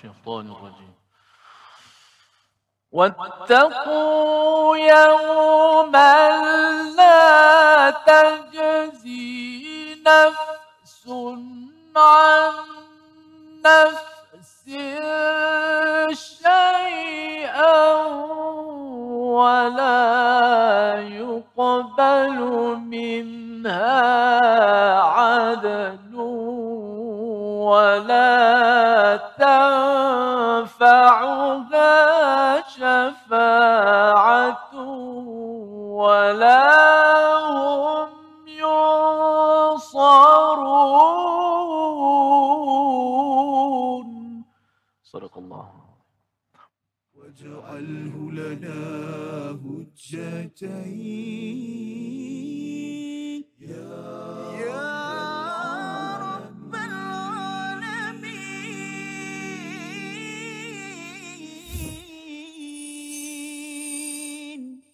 الشيطان الرجيم. واتقوا يوما لا تجزي نفس عن نفس شيئا ولا يقبل منها عدل ولا تنفعها شفاعة ولا هم ينصرون. صدق الله. واجعله لنا هجتين.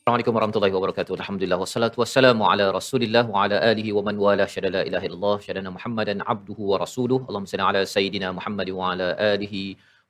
Assalamualaikum warahmatullahi wabarakatuh. Alhamdulillah wassalatu wassalamu ala Rasulillah wa ala alihi wa man wala syada la ilaha illallah syadana Muhammadan abduhu wa rasuluh. Allahumma salli ala sayidina Muhammad wa ala alihi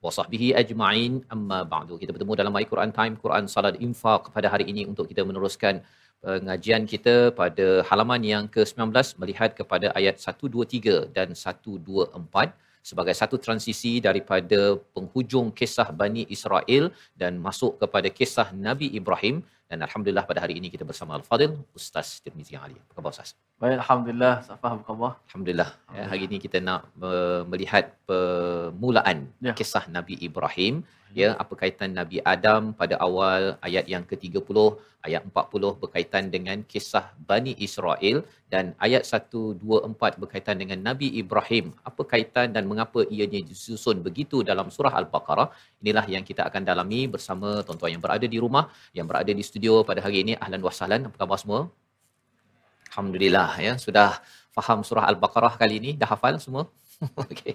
wa sahbihi ajma'in. Amma ba'du. Kita bertemu dalam My Quran Time, Quran Salat Infaq pada hari ini untuk kita meneruskan pengajian kita pada halaman yang ke-19 melihat kepada ayat 123 dan 124 sebagai satu transisi daripada penghujung kisah Bani Israel dan masuk kepada kisah Nabi Ibrahim dan alhamdulillah pada hari ini kita bersama Al-Fadil Ustaz Tirmizi Ali. Apa khabar Ustaz? Baik, Alhamdulillah. Safah apa khabar? Alhamdulillah. Ya, hari ini kita nak uh, melihat permulaan Ya. kisah Nabi Ibrahim. Ya, apa kaitan Nabi Adam pada awal ayat yang ke-30, ayat 40 berkaitan dengan kisah Bani Israel dan ayat 124 berkaitan dengan Nabi Ibrahim. Apa kaitan dan mengapa ianya disusun begitu dalam surah Al-Baqarah? Inilah yang kita akan dalami bersama tuan-tuan yang berada di rumah, yang berada di studio pada hari ini. Ahlan wa sahlan. Apa khabar semua? Alhamdulillah ya sudah faham surah Al-Baqarah kali ini dah hafal semua. Okey.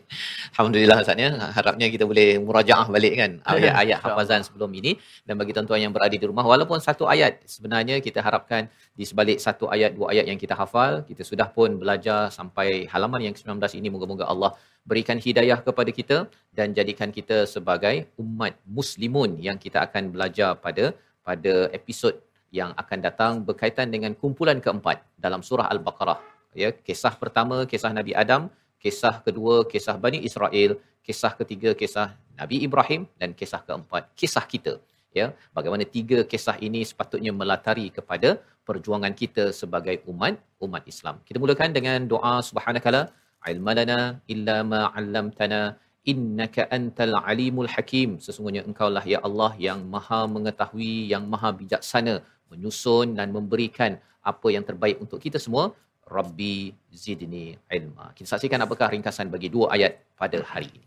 Alhamdulillah Ustaz ya. Harapnya kita boleh murajaah balik kan ayat-ayat hafazan sebelum ini dan bagi tuan-tuan yang berada di rumah walaupun satu ayat sebenarnya kita harapkan di sebalik satu ayat dua ayat yang kita hafal kita sudah pun belajar sampai halaman yang ke-19 ini moga-moga Allah berikan hidayah kepada kita dan jadikan kita sebagai umat muslimun yang kita akan belajar pada pada episod yang akan datang berkaitan dengan kumpulan keempat dalam surah Al-Baqarah. Ya, kisah pertama kisah Nabi Adam, kisah kedua kisah Bani Israel, kisah ketiga kisah Nabi Ibrahim dan kisah keempat kisah kita. Ya, bagaimana tiga kisah ini sepatutnya melatari kepada perjuangan kita sebagai umat umat Islam. Kita mulakan dengan doa subhanakala ilmalana illa ma 'allamtana innaka antal alimul hakim. Sesungguhnya engkaulah ya Allah yang maha mengetahui yang maha bijaksana menyusun dan memberikan apa yang terbaik untuk kita semua. Rabbi zidni ilma. Kita saksikan apakah ringkasan bagi dua ayat pada hari ini.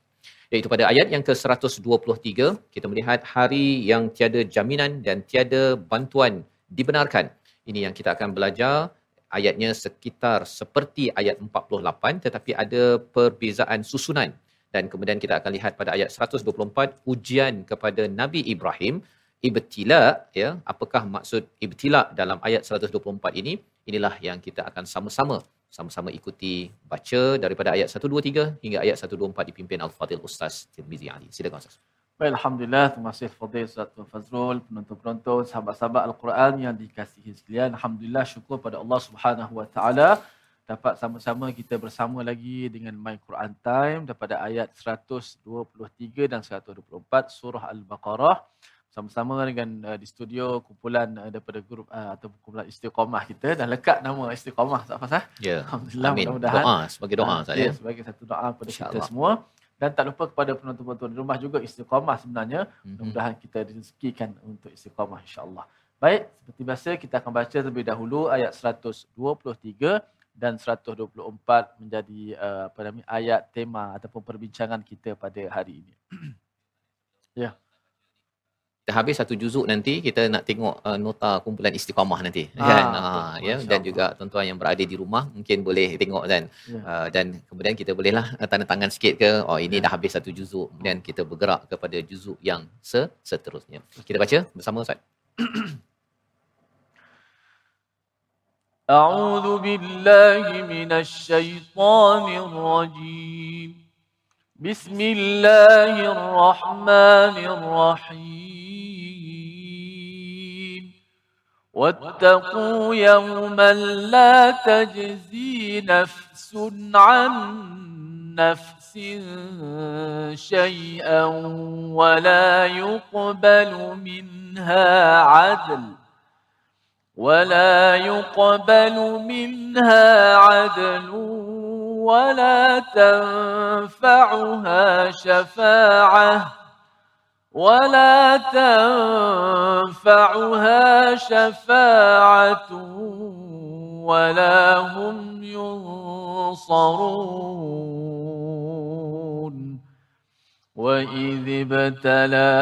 Iaitu pada ayat yang ke-123 kita melihat hari yang tiada jaminan dan tiada bantuan dibenarkan. Ini yang kita akan belajar. Ayatnya sekitar seperti ayat 48 tetapi ada perbezaan susunan dan kemudian kita akan lihat pada ayat 124 ujian kepada Nabi Ibrahim ibtila ya apakah maksud ibtila dalam ayat 124 ini inilah yang kita akan sama-sama sama-sama ikuti baca daripada ayat 123 hingga ayat 124 dipimpin Al-Fadil Ustaz Tirmizi Ali silakan Ustaz Baik, Alhamdulillah. Terima kasih Fadil Ustaz Tuan Fazrul, penonton-penonton, sahabat-sahabat Al-Quran yang dikasihi sekalian. Alhamdulillah, syukur pada Allah Subhanahu Wa Taala dapat sama-sama kita bersama lagi dengan My Quran Time daripada ayat 123 dan 124 surah Al-Baqarah. Sama-sama dengan uh, di studio kumpulan uh, daripada grup uh, atau kumpulan istiqamah kita. Dan lekat nama istiqamah tak apa sah? ya. Alhamdulillah amin. mudah-mudahan. Doa sebagai doa Ustaz ya, ya sebagai satu doa kepada kita InsyaAllah. semua. Dan tak lupa kepada penonton-penonton di rumah juga istiqamah sebenarnya. Mhm. mudah-mudahan kita direzekikan untuk istiqamah insya-Allah. Baik, seperti biasa kita akan baca terlebih dahulu ayat 123 dan 124 menjadi uh, apa namanya ayat tema ataupun perbincangan kita pada hari ini. ya. dah habis satu juzuk nanti kita nak tengok uh, nota kumpulan istiqamah nanti Ah, kan uh, ya dan Masya-Allah. juga tuan-tuan yang berada di rumah mungkin boleh tengok kan Ya. uh, dan kemudian kita bolehlah uh, tanda tangan sikit ke oh ini Ya. dah habis satu juzuk kemudian kita bergerak kepada juzuk yang se- seterusnya kita baca bersama Ustaz أعوذ بالله من الشيطان الرجيم. بسم الله الرحمن الرحيم. واتقوا يوما لا تجزي نفس عن نفس شيئا ولا يقبل منها عدل. ولا يقبل منها عدل ولا تنفعها شفاعة ولا تنفعها شفاعة ولا هم ينصرون. وإذ ابتلى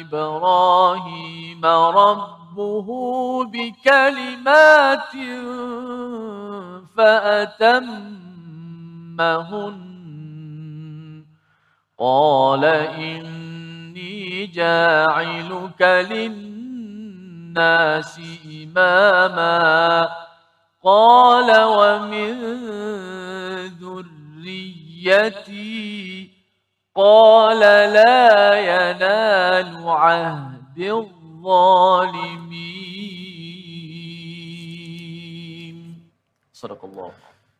إبراهيم ربه بكلمات فأتمهن. قال إني جاعلك للناس إماما. قال ومن ذريتي. قال لا ينال عهد صدق الله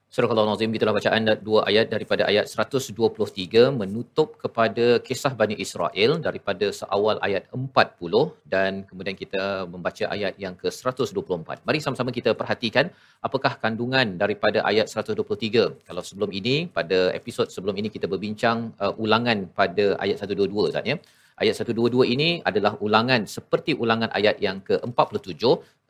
Surah Al-Nazim itulah bacaan dua ayat daripada ayat 123 menutup kepada kisah Bani Israel daripada seawal ayat 40 dan kemudian kita membaca ayat yang ke-124. Mari sama-sama kita perhatikan apakah kandungan daripada ayat 123. Kalau sebelum ini pada episod sebelum ini kita berbincang uh, ulangan pada ayat 122 Ustaz ya. Ayat 122 ini adalah ulangan seperti ulangan ayat yang ke-47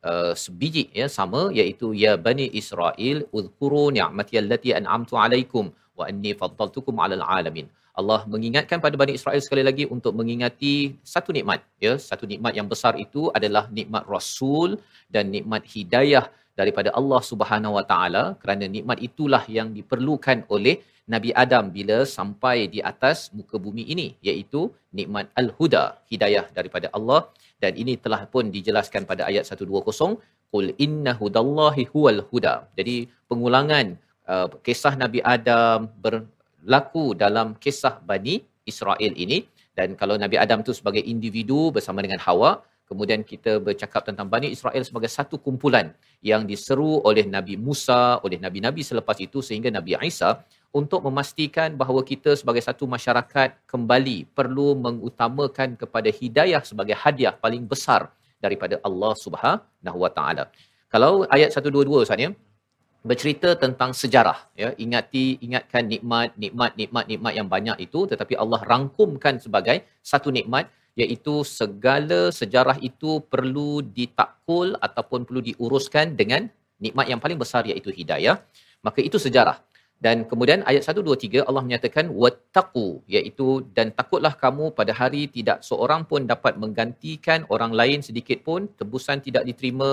uh, sebiji ya sama iaitu ya bani Israel uzkuru ni'mati allati an'amtu alaikum wa anni faddaltukum 'alal alamin. Allah mengingatkan pada Bani Israel sekali lagi untuk mengingati satu nikmat ya satu nikmat yang besar itu adalah nikmat rasul dan nikmat hidayah daripada Allah Subhanahu Wa Taala kerana nikmat itulah yang diperlukan oleh Nabi Adam bila sampai di atas muka bumi ini iaitu nikmat al-huda hidayah daripada Allah. Dan ini telah pun dijelaskan pada ayat 120 qul inna hudallahi huwal huda. Jadi pengulangan uh, kisah Nabi Adam berlaku dalam kisah Bani Israel ini. Dan kalau Nabi Adam tu sebagai individu bersama dengan Hawa kemudian kita bercakap tentang Bani Israel sebagai satu kumpulan yang diseru oleh Nabi Musa oleh nabi-nabi selepas itu sehingga Nabi Isa untuk memastikan bahawa kita sebagai satu masyarakat kembali perlu mengutamakan kepada hidayah sebagai hadiah paling besar daripada Allah Subhanahu Wa Taala. Kalau ayat 122 Ustaz ya bercerita tentang sejarah ya ingati ingatkan nikmat nikmat nikmat nikmat yang banyak itu tetapi Allah rangkumkan sebagai satu nikmat iaitu segala sejarah itu perlu ditakul ataupun perlu diuruskan dengan nikmat yang paling besar iaitu hidayah maka itu sejarah dan kemudian ayat 123 Allah menyatakan wattaqu iaitu dan takutlah kamu pada hari tidak seorang pun dapat menggantikan orang lain sedikit pun tebusan tidak diterima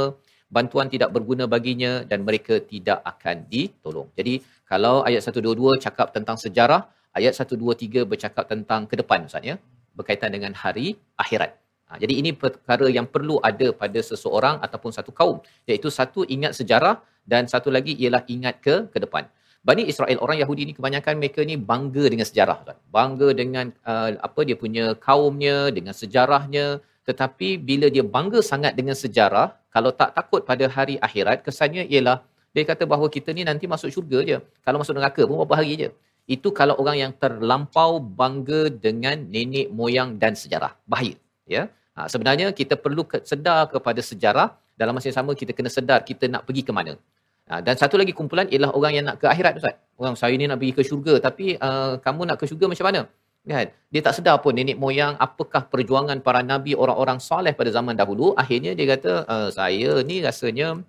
bantuan tidak berguna baginya dan mereka tidak akan ditolong. Jadi kalau ayat 122 cakap tentang sejarah, ayat 123 bercakap tentang ke depan Ustaz ya, berkaitan dengan hari akhirat. Ha, jadi ini perkara yang perlu ada pada seseorang ataupun satu kaum iaitu satu ingat sejarah dan satu lagi ialah ingat ke ke depan. Bani Israel orang Yahudi ni kebanyakan mereka ni bangga dengan sejarah kan. Bangga dengan uh, apa dia punya kaumnya, dengan sejarahnya, tetapi bila dia bangga sangat dengan sejarah, kalau tak takut pada hari akhirat, kesannya ialah dia kata bahawa kita ni nanti masuk syurga je. Kalau masuk neraka pun beberapa hari je. Itu kalau orang yang terlampau bangga dengan nenek moyang dan sejarah. Bahaya. Ya. Ha, sebenarnya kita perlu sedar kepada sejarah. Dalam masa yang sama kita kena sedar kita nak pergi ke mana. Ha, dan satu lagi kumpulan ialah orang yang nak ke akhirat Ustaz. Orang saya ni nak pergi ke syurga tapi uh, kamu nak ke syurga macam mana? Kan? Dia tak sedar pun nenek moyang apakah perjuangan para nabi orang-orang soleh pada zaman dahulu. Akhirnya dia kata uh, saya ni rasanya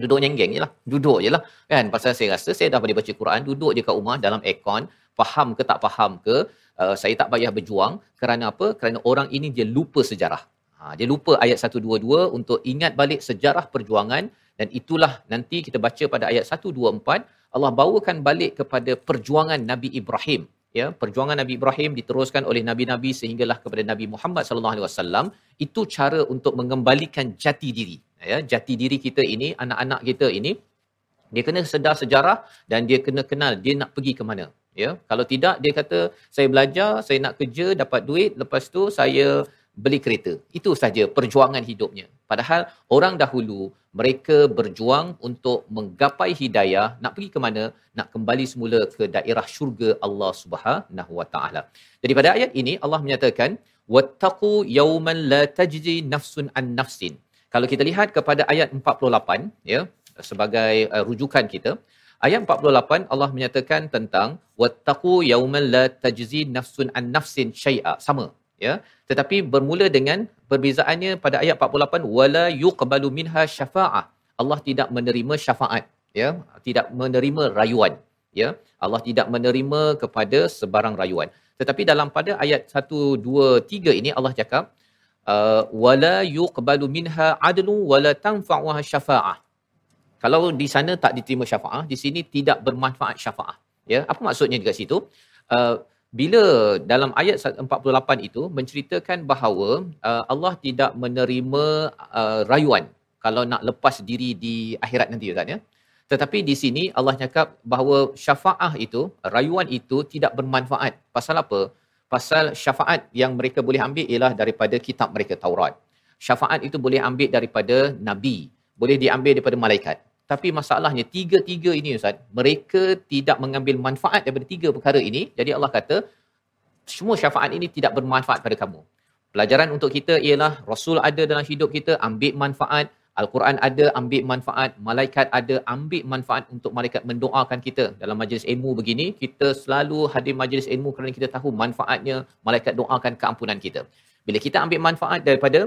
duduk nyenggeng je lah. Duduk je lah. Kan? Pasal saya rasa saya dah boleh baca Quran. Duduk je kat rumah dalam aircon. Faham ke tak faham ke. Uh, saya tak payah berjuang. Kerana apa? Kerana orang ini dia lupa sejarah. Ha, dia lupa ayat 122 untuk ingat balik sejarah perjuangan dan itulah nanti kita baca pada ayat 124 Allah bawakan balik kepada perjuangan Nabi Ibrahim. Ya perjuangan Nabi Ibrahim diteruskan oleh nabi-nabi sehinggalah kepada Nabi Muhammad sallallahu alaihi wasallam. Itu cara untuk mengembalikan jati diri. Ya jati diri kita ini anak-anak kita ini dia kena sedar sejarah dan dia kena kenal dia nak pergi ke mana. Ya kalau tidak dia kata saya belajar saya nak kerja dapat duit lepas tu saya beli kereta. Itu saja perjuangan hidupnya padahal orang dahulu mereka berjuang untuk menggapai hidayah nak pergi ke mana? Nak kembali semula ke daerah syurga Allah Subhanahu wa taala. Jadi pada ayat ini Allah menyatakan wattaqu yawman la tajzi nafsun an nafsin. Kalau kita lihat kepada ayat 48 ya sebagai uh, rujukan kita ayat 48 Allah menyatakan tentang wattaqu yawman la tajzi nafsun an nafsin syai'a. Sama ya tetapi bermula dengan perbezaannya pada ayat 48 wala yuqbalu minha syafa'ah Allah tidak menerima syafaat ya tidak menerima rayuan ya. Allah tidak menerima kepada sebarang rayuan. Tetapi dalam pada ayat 1 2 3 ini Allah cakap uh, wala yuqbalu minha adlu wala tanfa'uha syafa'ah kalau di sana tak diterima syafaah di sini tidak bermanfaat syafaah ya. Apa maksudnya dekat situ? Uh, bila dalam ayat 48 itu menceritakan bahawa uh, Allah tidak menerima uh, rayuan kalau nak lepas diri di akhirat nanti Ustaz ya. Tetapi di sini Allah cakap bahawa syafaah itu, rayuan itu tidak bermanfaat. Pasal apa? Pasal syafaat yang mereka boleh ambil ialah daripada kitab mereka Taurat. Syafaat itu boleh ambil daripada nabi, boleh diambil daripada malaikat. Tapi masalahnya tiga-tiga ini Ustaz, mereka tidak mengambil manfaat daripada tiga perkara ini. Jadi Allah kata, semua syafaat ini tidak bermanfaat pada kamu. Pelajaran untuk kita ialah Rasul ada dalam hidup kita, ambil manfaat. Al-Quran ada, ambil manfaat. Malaikat ada, ambil manfaat untuk malaikat mendoakan kita. Dalam majlis ilmu begini, kita selalu hadir majlis ilmu kerana kita tahu manfaatnya malaikat doakan keampunan kita. Bila kita ambil manfaat daripada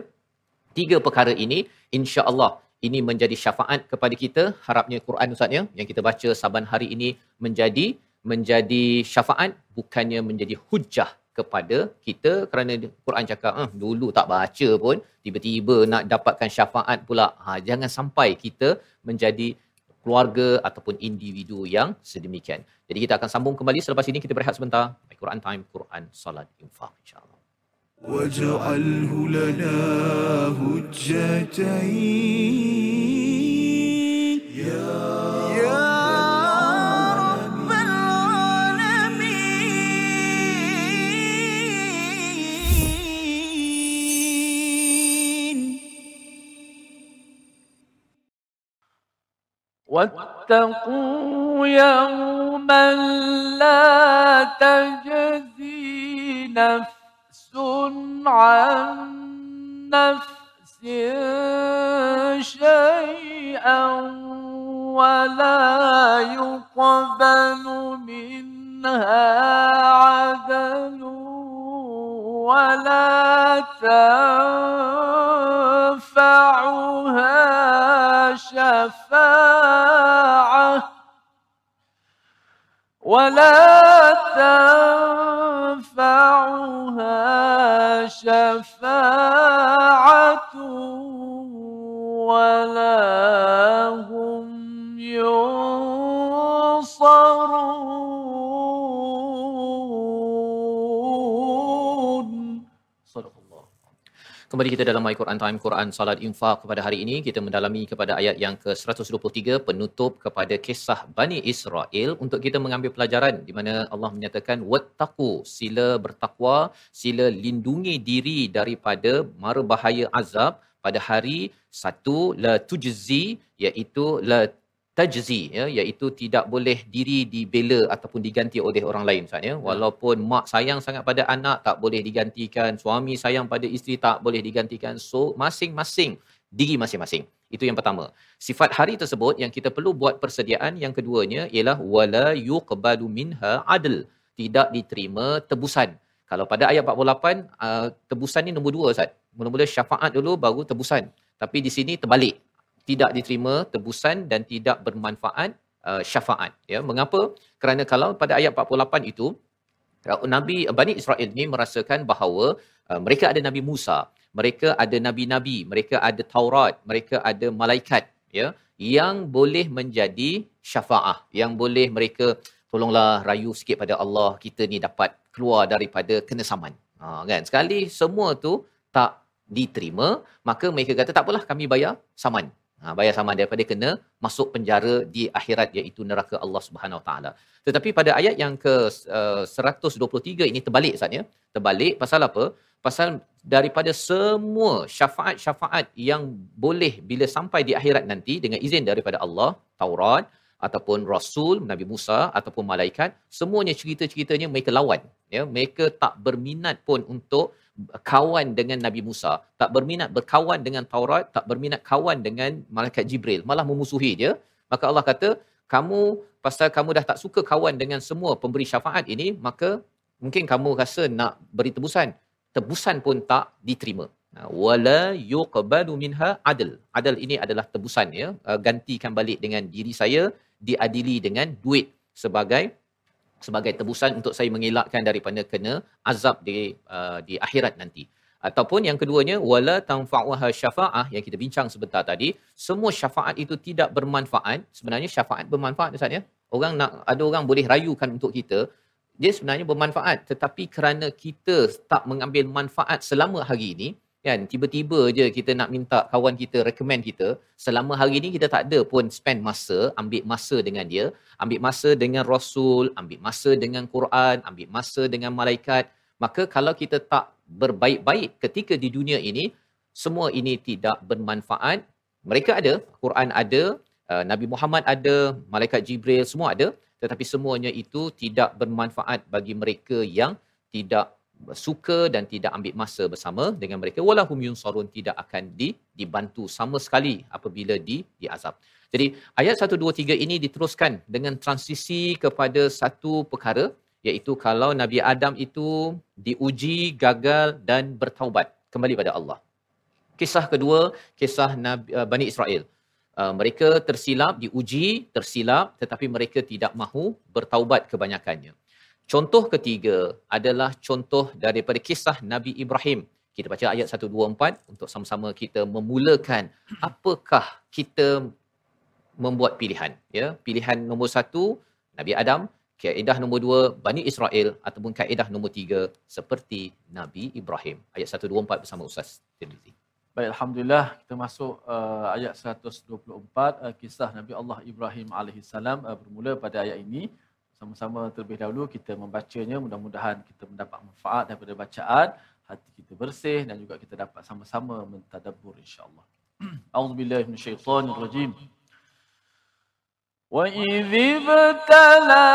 tiga perkara ini, insya Allah ini menjadi syafaat kepada kita harapnya Quran Ustaz ya yang kita baca saban hari ini menjadi menjadi syafaat bukannya menjadi hujah kepada kita kerana Quran cakap eh, dulu tak baca pun tiba-tiba nak dapatkan syafaat pula ha, jangan sampai kita menjadi keluarga ataupun individu yang sedemikian. Jadi kita akan sambung kembali selepas ini kita berehat sebentar. Quran time Quran salat infak insyaallah. واجعله لنا هجتين. يا رب العالمين. واتقوا يوما لا تجزي نفس عن نفس شيئا ولا يقبل منها عدل ولا تنفعها شفاعة ولا تنفعها شفاعة ولا هم ينصرون Kembali kita dalam My Quran Time, Quran Salat Infak kepada hari ini. Kita mendalami kepada ayat yang ke-123, penutup kepada kisah Bani Israel untuk kita mengambil pelajaran di mana Allah menyatakan, Wattaku, sila bertakwa, sila lindungi diri daripada mara bahaya azab pada hari satu, la tujzi, iaitu la tajzi ya iaitu tidak boleh diri dibela ataupun diganti oleh orang lain Ustaz ya. Walaupun mak sayang sangat pada anak tak boleh digantikan. Suami sayang pada isteri tak boleh digantikan. So masing-masing diri masing-masing. Itu yang pertama. Sifat hari tersebut yang kita perlu buat persediaan yang keduanya ialah wala yuqbalu minha adl. Tidak diterima tebusan. Kalau pada ayat 48 uh, tebusan ni nombor dua Ustaz. Mula-mula syafaat dulu baru tebusan. Tapi di sini terbalik tidak diterima tebusan dan tidak bermanfaat uh, syafaat ya. Mengapa? Kerana kalau pada ayat 48 itu uh, Nabi Bani Israel ini merasakan bahawa uh, mereka ada Nabi Musa mereka ada nabi-nabi mereka ada Taurat mereka ada malaikat ya yang boleh menjadi syafaah yang boleh mereka tolonglah rayu sikit pada Allah kita ni dapat keluar daripada kena saman ha kan? Sekali semua tu tak diterima maka mereka kata tak apalah kami bayar saman Ha, bayar saman daripada kena masuk penjara di akhirat iaitu neraka Allah Subhanahu Wa Taala. Tetapi pada ayat yang ke uh, 123 ini terbalik Ustaz ya. Terbalik pasal apa? Pasal daripada semua syafaat-syafaat yang boleh bila sampai di akhirat nanti dengan izin daripada Allah, Taurat ataupun Rasul, Nabi Musa ataupun malaikat, semuanya cerita-ceritanya mereka lawan. Ya, mereka tak berminat pun untuk kawan dengan Nabi Musa, tak berminat berkawan dengan Taurat, tak berminat kawan dengan malaikat Jibril, malah memusuhi dia. Maka Allah kata, kamu pasal kamu dah tak suka kawan dengan semua pemberi syafaat ini, maka mungkin kamu rasa nak beri tebusan. Tebusan pun tak diterima. Wala yuqbalu minha adl. Adl ini adalah tebusan ya. Uh, gantikan balik dengan diri saya, diadili dengan duit sebagai sebagai tebusan untuk saya mengelakkan daripada kena azab di uh, di akhirat nanti. Ataupun yang keduanya wala tanfa'uha syafa'ah yang kita bincang sebentar tadi semua syafaat itu tidak bermanfaat. Sebenarnya syafaat bermanfaat Ustaz ya? Orang nak ada orang boleh rayukan untuk kita dia sebenarnya bermanfaat. Tetapi kerana kita tak mengambil manfaat selama hari ini kan tiba-tiba je kita nak minta kawan kita recommend kita selama hari ni kita tak ada pun spend masa ambil masa dengan dia. Ambil masa dengan rasul ambil masa dengan Quran ambil masa dengan malaikat. Maka kalau kita tak berbaik-baik ketika di dunia ini semua ini tidak bermanfaat. Mereka ada Quran ada uh, Nabi Muhammad ada malaikat Jibril semua ada. Tetapi semuanya itu tidak bermanfaat bagi mereka yang tidak suka dan tidak ambil masa bersama dengan mereka walahum yunsarun tidak akan di, dibantu sama sekali apabila di diazab. Jadi ayat 1 2 3 ini diteruskan dengan transisi kepada satu perkara iaitu kalau Nabi Adam itu diuji gagal dan bertaubat kembali pada Allah. Kisah kedua kisah Nabi, uh, Bani Israel. Uh, mereka tersilap diuji tersilap tetapi mereka tidak mahu bertaubat kebanyakannya. Contoh ketiga adalah contoh daripada kisah Nabi Ibrahim. Kita baca ayat 124 untuk sama-sama kita memulakan apakah kita membuat pilihan. Ya, Pilihan nombor satu, Nabi Adam. Kaedah nombor dua, Bani Israel. Ataupun kaedah nombor tiga, seperti Nabi Ibrahim. Ayat 124 bersama Ustaz Tirmizi. Baik, Alhamdulillah kita masuk uh, ayat 124 uh, kisah Nabi Allah Ibrahim AS uh, bermula pada ayat ini sama-sama terlebih dahulu kita membacanya mudah-mudahan kita mendapat manfaat daripada bacaan hati kita bersih dan juga kita dapat sama-sama mentadabbur insya-Allah. A'udzubillahi minasyaitonirrajim. Wa idh ibtala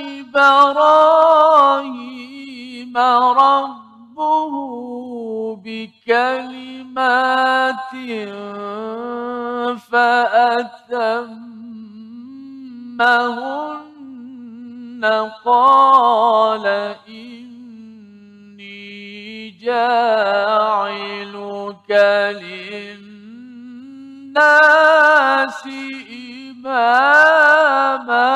Ibrahim rabbuhu bikalimatin أمهن قال إني جاعلك للناس إماما.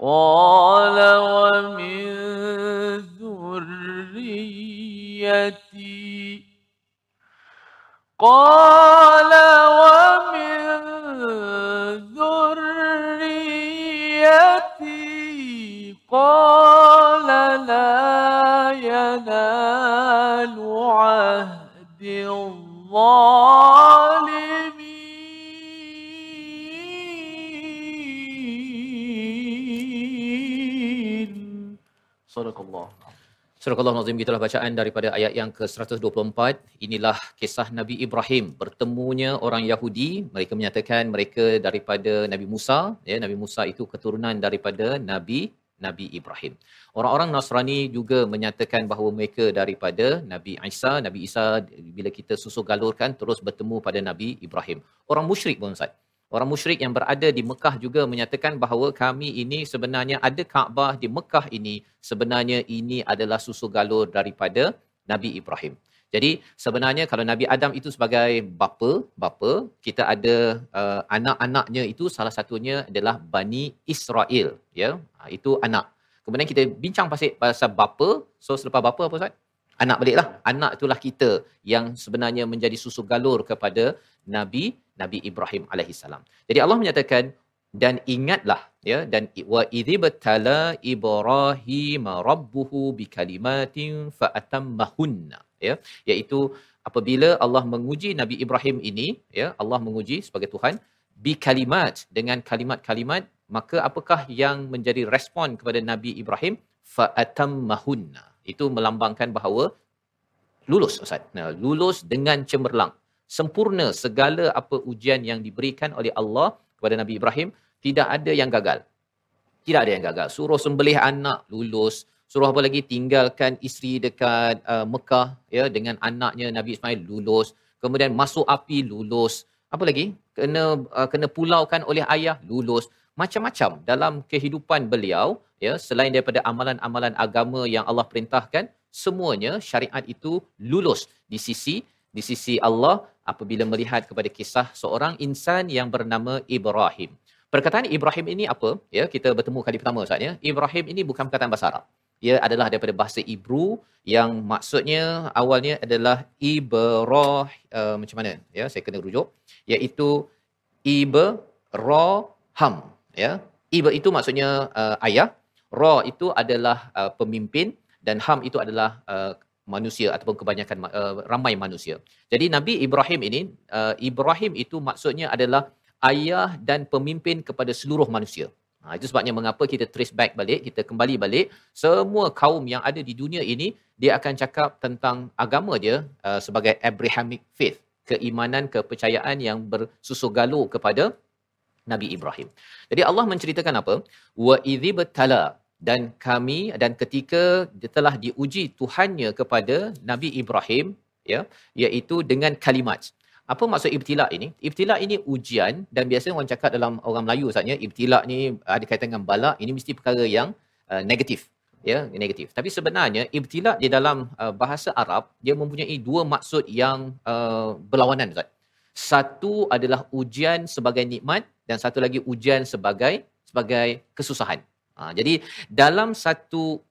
قال ومن ذريتي. قال ومن ذريتي قال لا ينال عهد الظالمين. صدق الله. Surah Al-Nazim gitulah bacaan daripada ayat yang ke-124. Inilah kisah Nabi Ibrahim bertemunya orang Yahudi. Mereka menyatakan mereka daripada Nabi Musa. Ya, Nabi Musa itu keturunan daripada Nabi Nabi Ibrahim. Orang-orang Nasrani juga menyatakan bahawa mereka daripada Nabi Isa. Nabi Isa bila kita susu galurkan terus bertemu pada Nabi Ibrahim. Orang musyrik pun Ustaz. Orang musyrik yang berada di Mekah juga menyatakan bahawa kami ini sebenarnya ada Kaabah di Mekah ini sebenarnya ini adalah susu galur daripada Nabi Ibrahim. Jadi sebenarnya kalau Nabi Adam itu sebagai bapa, bapa, kita ada uh, anak-anaknya itu salah satunya adalah Bani Israel, ya. Ha, itu anak. Kemudian kita bincang pasal pasal bapa. So selepas bapa apa Ustaz? Anak baliklah. Anak itulah kita yang sebenarnya menjadi susu galur kepada Nabi Nabi Ibrahim alaihissalam. Jadi Allah menyatakan dan ingatlah ya dan wa idzibtala ibrahim rabbuhu bikalimatin fa atammahunna ya. Iaitu apabila Allah menguji Nabi Ibrahim ini ya Allah menguji sebagai Tuhan bi kalimat dengan kalimat-kalimat maka apakah yang menjadi respon kepada Nabi Ibrahim? Fa atammahunna itu melambangkan bahawa lulus ustaz. Nah, lulus dengan cemerlang sempurna segala apa ujian yang diberikan oleh Allah kepada Nabi Ibrahim tidak ada yang gagal. Tidak ada yang gagal. Suruh sembelih anak lulus. Suruh apa lagi? Tinggalkan isteri dekat uh, Mekah ya dengan anaknya Nabi Ismail lulus. Kemudian masuk api lulus. Apa lagi? Kena uh, kena pulaukan oleh ayah lulus. Macam-macam dalam kehidupan beliau ya selain daripada amalan-amalan agama yang Allah perintahkan semuanya syariat itu lulus. Di sisi di sisi Allah apabila melihat kepada kisah seorang insan yang bernama Ibrahim. Perkataan Ibrahim ini apa? Ya, kita bertemu kali pertama Ustaz ya. Ibrahim ini bukan perkataan bahasa Arab. Ia adalah daripada bahasa Ibru yang maksudnya awalnya adalah Ibrah uh, macam mana? Ya, saya kena rujuk iaitu Ibrahim ya. Iba itu maksudnya uh, ayah, Ra itu adalah uh, pemimpin dan Ham itu adalah uh, manusia ataupun kebanyakan uh, ramai manusia. Jadi Nabi Ibrahim ini uh, Ibrahim itu maksudnya adalah ayah dan pemimpin kepada seluruh manusia. Ha, itu sebabnya mengapa kita trace back balik, kita kembali balik, semua kaum yang ada di dunia ini, dia akan cakap tentang agama dia uh, sebagai Abrahamic faith, keimanan, kepercayaan yang bersusuh galur kepada Nabi Ibrahim. Jadi Allah menceritakan apa? Wa idzibtala dan kami dan ketika dia telah diuji Tuhannya kepada Nabi Ibrahim ya iaitu dengan kalimat apa maksud ibtila ini? Ibtila ini ujian dan biasanya orang cakap dalam orang Melayu saatnya ibtila ni ada kaitan dengan bala, ini mesti perkara yang uh, negatif. Ya, negatif. Tapi sebenarnya ibtila di dalam uh, bahasa Arab dia mempunyai dua maksud yang uh, berlawanan Ustaz. Satu adalah ujian sebagai nikmat dan satu lagi ujian sebagai sebagai kesusahan. Ha, jadi dalam satu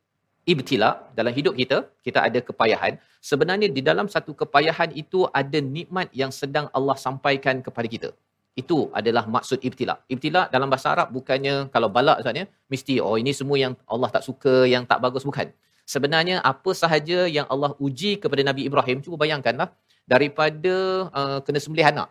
ibtila dalam hidup kita kita ada kepayahan. Sebenarnya di dalam satu kepayahan itu ada nikmat yang sedang Allah sampaikan kepada kita. Itu adalah maksud ibtila. Ibtila dalam bahasa Arab bukannya kalau balak ustaz ya mesti oh ini semua yang Allah tak suka yang tak bagus. Bukan. Sebenarnya apa sahaja yang Allah uji kepada Nabi Ibrahim cuba bayangkanlah daripada uh, kena sembelih anak.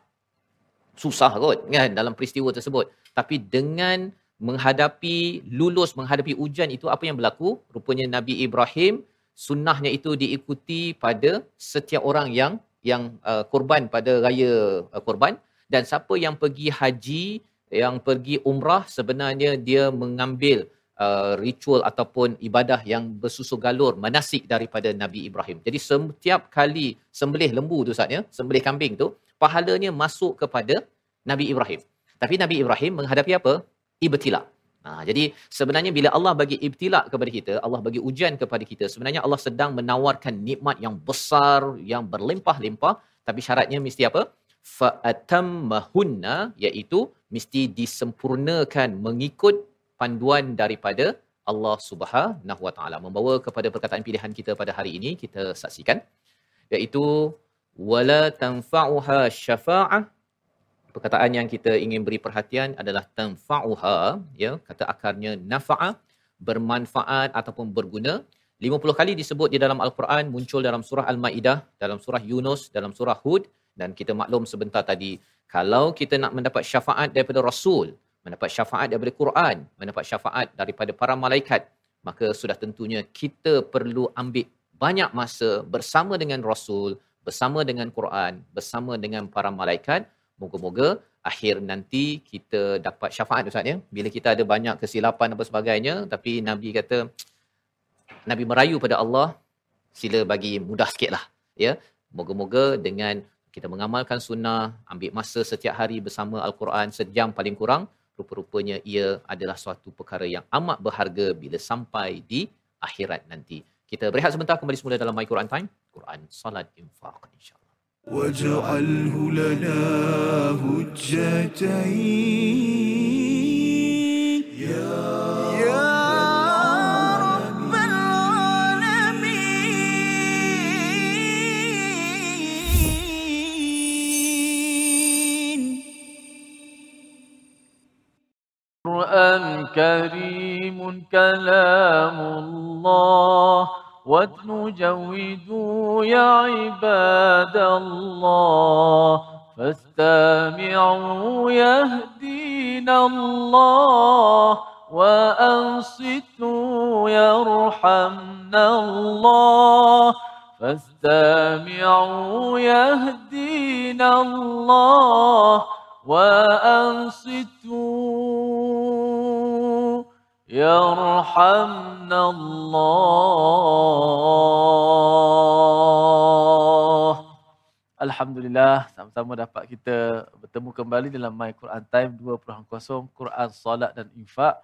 Susah kot kan dalam peristiwa tersebut. Tapi dengan menghadapi lulus menghadapi ujian itu apa yang berlaku rupanya Nabi Ibrahim sunnahnya itu diikuti pada setiap orang yang yang uh, korban pada raya uh, korban dan siapa yang pergi haji yang pergi umrah sebenarnya dia mengambil uh, ritual ataupun ibadah yang bersusu galur manasik daripada Nabi Ibrahim. Jadi setiap kali sembelih lembu tu saatnya, sembelih kambing tu, pahalanya masuk kepada Nabi Ibrahim. Tapi Nabi Ibrahim menghadapi apa? Ibtila. Ha, jadi sebenarnya bila Allah bagi ibtila kepada kita, Allah bagi ujian kepada kita, sebenarnya Allah sedang menawarkan nikmat yang besar, yang berlimpah-limpah, tapi syaratnya mesti apa? Fa'atammahunna, iaitu mesti disempurnakan mengikut panduan daripada Allah Subhanahu Wa Taala. Membawa kepada perkataan pilihan kita pada hari ini, kita saksikan iaitu wala tanfa'uha syafa'ah perkataan yang kita ingin beri perhatian adalah tanfa'uha ya kata akarnya nafa'a bermanfaat ataupun berguna. 50 kali disebut di dalam al-Quran muncul dalam surah al-Maidah dalam surah Yunus dalam surah Hud. Dan kita maklum sebentar tadi kalau kita nak mendapat syafaat daripada rasul mendapat syafaat daripada Quran mendapat syafaat daripada para malaikat maka sudah tentunya kita perlu ambil banyak masa bersama dengan rasul bersama dengan Quran bersama dengan para malaikat Moga-moga akhir nanti kita dapat syafaat Ustaz ya. Bila kita ada banyak kesilapan apa sebagainya tapi Nabi kata Nabi merayu pada Allah sila bagi mudah sikitlah ya. Moga-moga dengan kita mengamalkan sunnah, ambil masa setiap hari bersama Al-Quran sejam paling kurang, rupa-rupanya ia adalah suatu perkara yang amat berharga bila sampai di akhirat nanti. Kita berehat sebentar kembali semula dalam My Quran Time. Quran, Salat, Infaq, insyaAllah. واجعله لنا هجتين. يا رب العالمين. القرآن كريم كلام الله. وتجودوا يا عباد الله فاستمعوا يهدينا الله وأنصتوا يرحمنا الله فاستمعوا يهدينا الله وأنصتوا يرحمنا الله Alhamdulillah sama-sama dapat kita bertemu kembali dalam My Quran Time 2.0 Quran Salat dan Infak.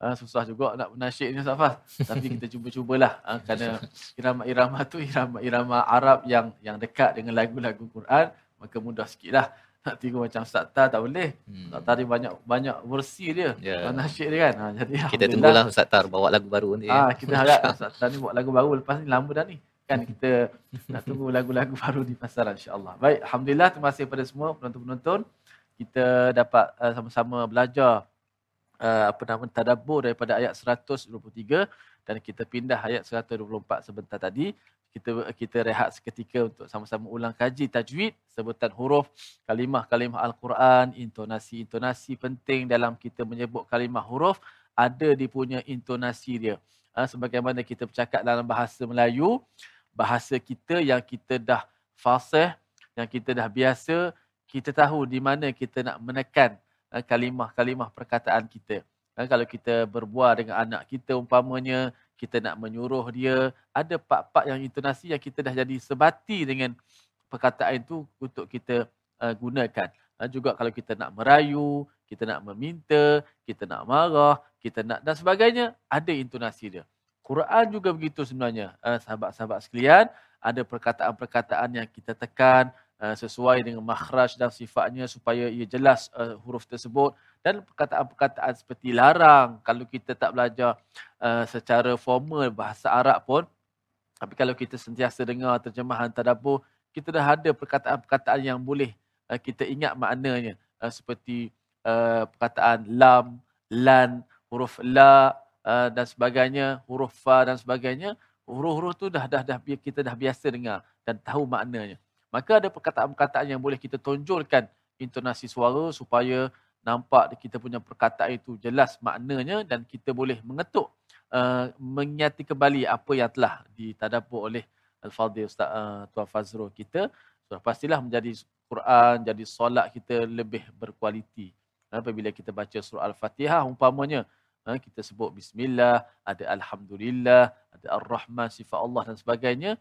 Uh, susah juga nak menasyid ni Safas. Tapi kita cuba-cubalah uh, kerana irama-irama tu irama-irama Arab yang yang dekat dengan lagu-lagu Quran maka mudah sikitlah. Nak tiru macam Ustaz Tar tak boleh. Hmm. Ustaz Tar banyak banyak versi dia. Yeah. Nasyid dia kan. Ha, jadi kita tunggulah Ustaz Tar bawa lagu baru ni. Ah, kita harap Ustaz Tar ni buat lagu baru lepas ni lama dah ni kan kita nak tunggu lagu-lagu baru di pasaran insya-Allah. Baik, alhamdulillah terima kasih kepada semua penonton-penonton. Kita dapat uh, sama-sama belajar uh, apa nama tadabbur daripada ayat 123 dan kita pindah ayat 124 sebentar tadi. Kita kita rehat seketika untuk sama-sama ulang kaji tajwid, sebutan huruf, kalimah-kalimah al-Quran, intonasi-intonasi penting dalam kita menyebut kalimah huruf ada di punya intonasi dia. Uh, sebagaimana kita bercakap dalam bahasa Melayu, bahasa kita yang kita dah fasih, yang kita dah biasa, kita tahu di mana kita nak menekan eh, kalimah-kalimah perkataan kita. Eh, kalau kita berbual dengan anak kita umpamanya, kita nak menyuruh dia, ada part-part yang intonasi yang kita dah jadi sebati dengan perkataan itu untuk kita uh, gunakan. Uh, juga kalau kita nak merayu, kita nak meminta, kita nak marah, kita nak dan sebagainya, ada intonasi dia. Quran juga begitu sebenarnya. Uh, sahabat-sahabat sekalian, ada perkataan-perkataan yang kita tekan uh, sesuai dengan makhraj dan sifatnya supaya ia jelas uh, huruf tersebut dan perkataan-perkataan seperti larang kalau kita tak belajar uh, secara formal bahasa Arab pun tapi kalau kita sentiasa dengar terjemahan tadabbur kita dah ada perkataan-perkataan yang boleh uh, kita ingat maknanya uh, seperti uh, perkataan lam lan huruf la uh, dan sebagainya, huruf fa dan sebagainya, huruf-huruf tu dah dah dah kita dah biasa dengar dan tahu maknanya. Maka ada perkataan-perkataan yang boleh kita tonjolkan intonasi suara supaya nampak kita punya perkataan itu jelas maknanya dan kita boleh mengetuk uh, mengingati kembali apa yang telah ditadabbur oleh Al-Fadhil Ustaz uh, Tuan Fazrul kita. Sudah pastilah menjadi Quran, jadi solat kita lebih berkualiti. Apabila kita baca surah Al-Fatihah umpamanya, ha, kita sebut bismillah, ada alhamdulillah, ada ar-rahman sifat Allah dan sebagainya,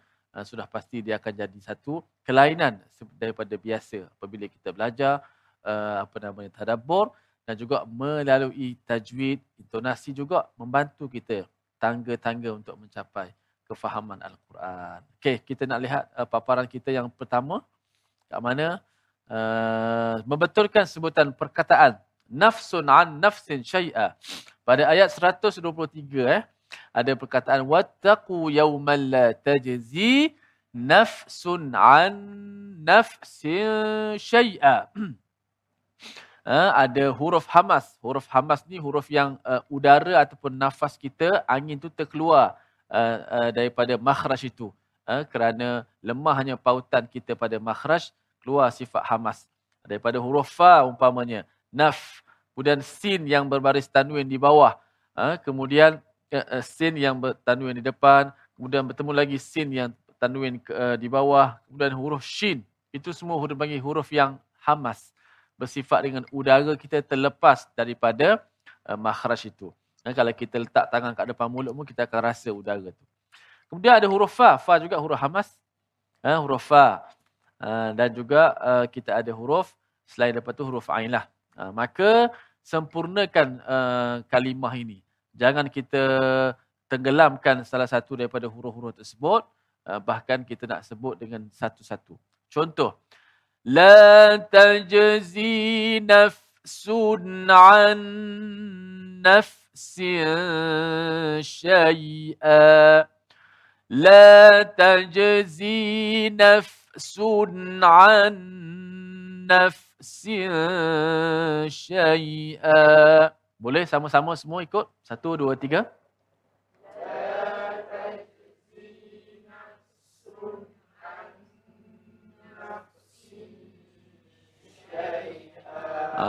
sudah pasti dia akan jadi satu kelainan daripada biasa apabila kita belajar uh, apa namanya tadabbur dan juga melalui tajwid, intonasi juga membantu kita tangga-tangga untuk mencapai kefahaman al-Quran. Okey, kita nak lihat uh, paparan kita yang pertama kat mana uh, membetulkan sebutan perkataan nafsun an nafsin syai'a. Pada ayat 123 eh ada perkataan wattaqu yawman la tajzi nafsun an nafsin syai'a. Uh, ada huruf hamas. Huruf hamas ni huruf yang uh, udara ataupun nafas kita, angin tu terkeluar uh, uh, daripada makhraj itu. Uh, kerana lemahnya pautan kita pada makhraj, keluar sifat hamas. Daripada huruf fa umpamanya, naf. Kemudian sin yang berbaris tanwin di bawah. Ha, kemudian uh, sin yang bertanwin di depan. Kemudian bertemu lagi sin yang tanwin uh, di bawah. Kemudian huruf shin. Itu semua huruf bagi huruf yang hamas. Bersifat dengan udara kita terlepas daripada uh, makhraj itu. Ha, kalau kita letak tangan kat depan mulut pun kita akan rasa udara tu. Kemudian ada huruf fa. Fa juga huruf hamas. Ha, huruf fa. Uh, dan juga uh, kita ada huruf selain daripada tu huruf ain lah. Uh, maka sempurnakan uh, kalimah ini. Jangan kita tenggelamkan salah satu daripada huruf-huruf tersebut. Uh, bahkan kita nak sebut dengan satu-satu. Contoh. La tajzi nafsun an nafsin syai'a. La tajzi nafsun an nafsin syai'a. Boleh sama-sama semua ikut? Satu, dua, tiga. Ha,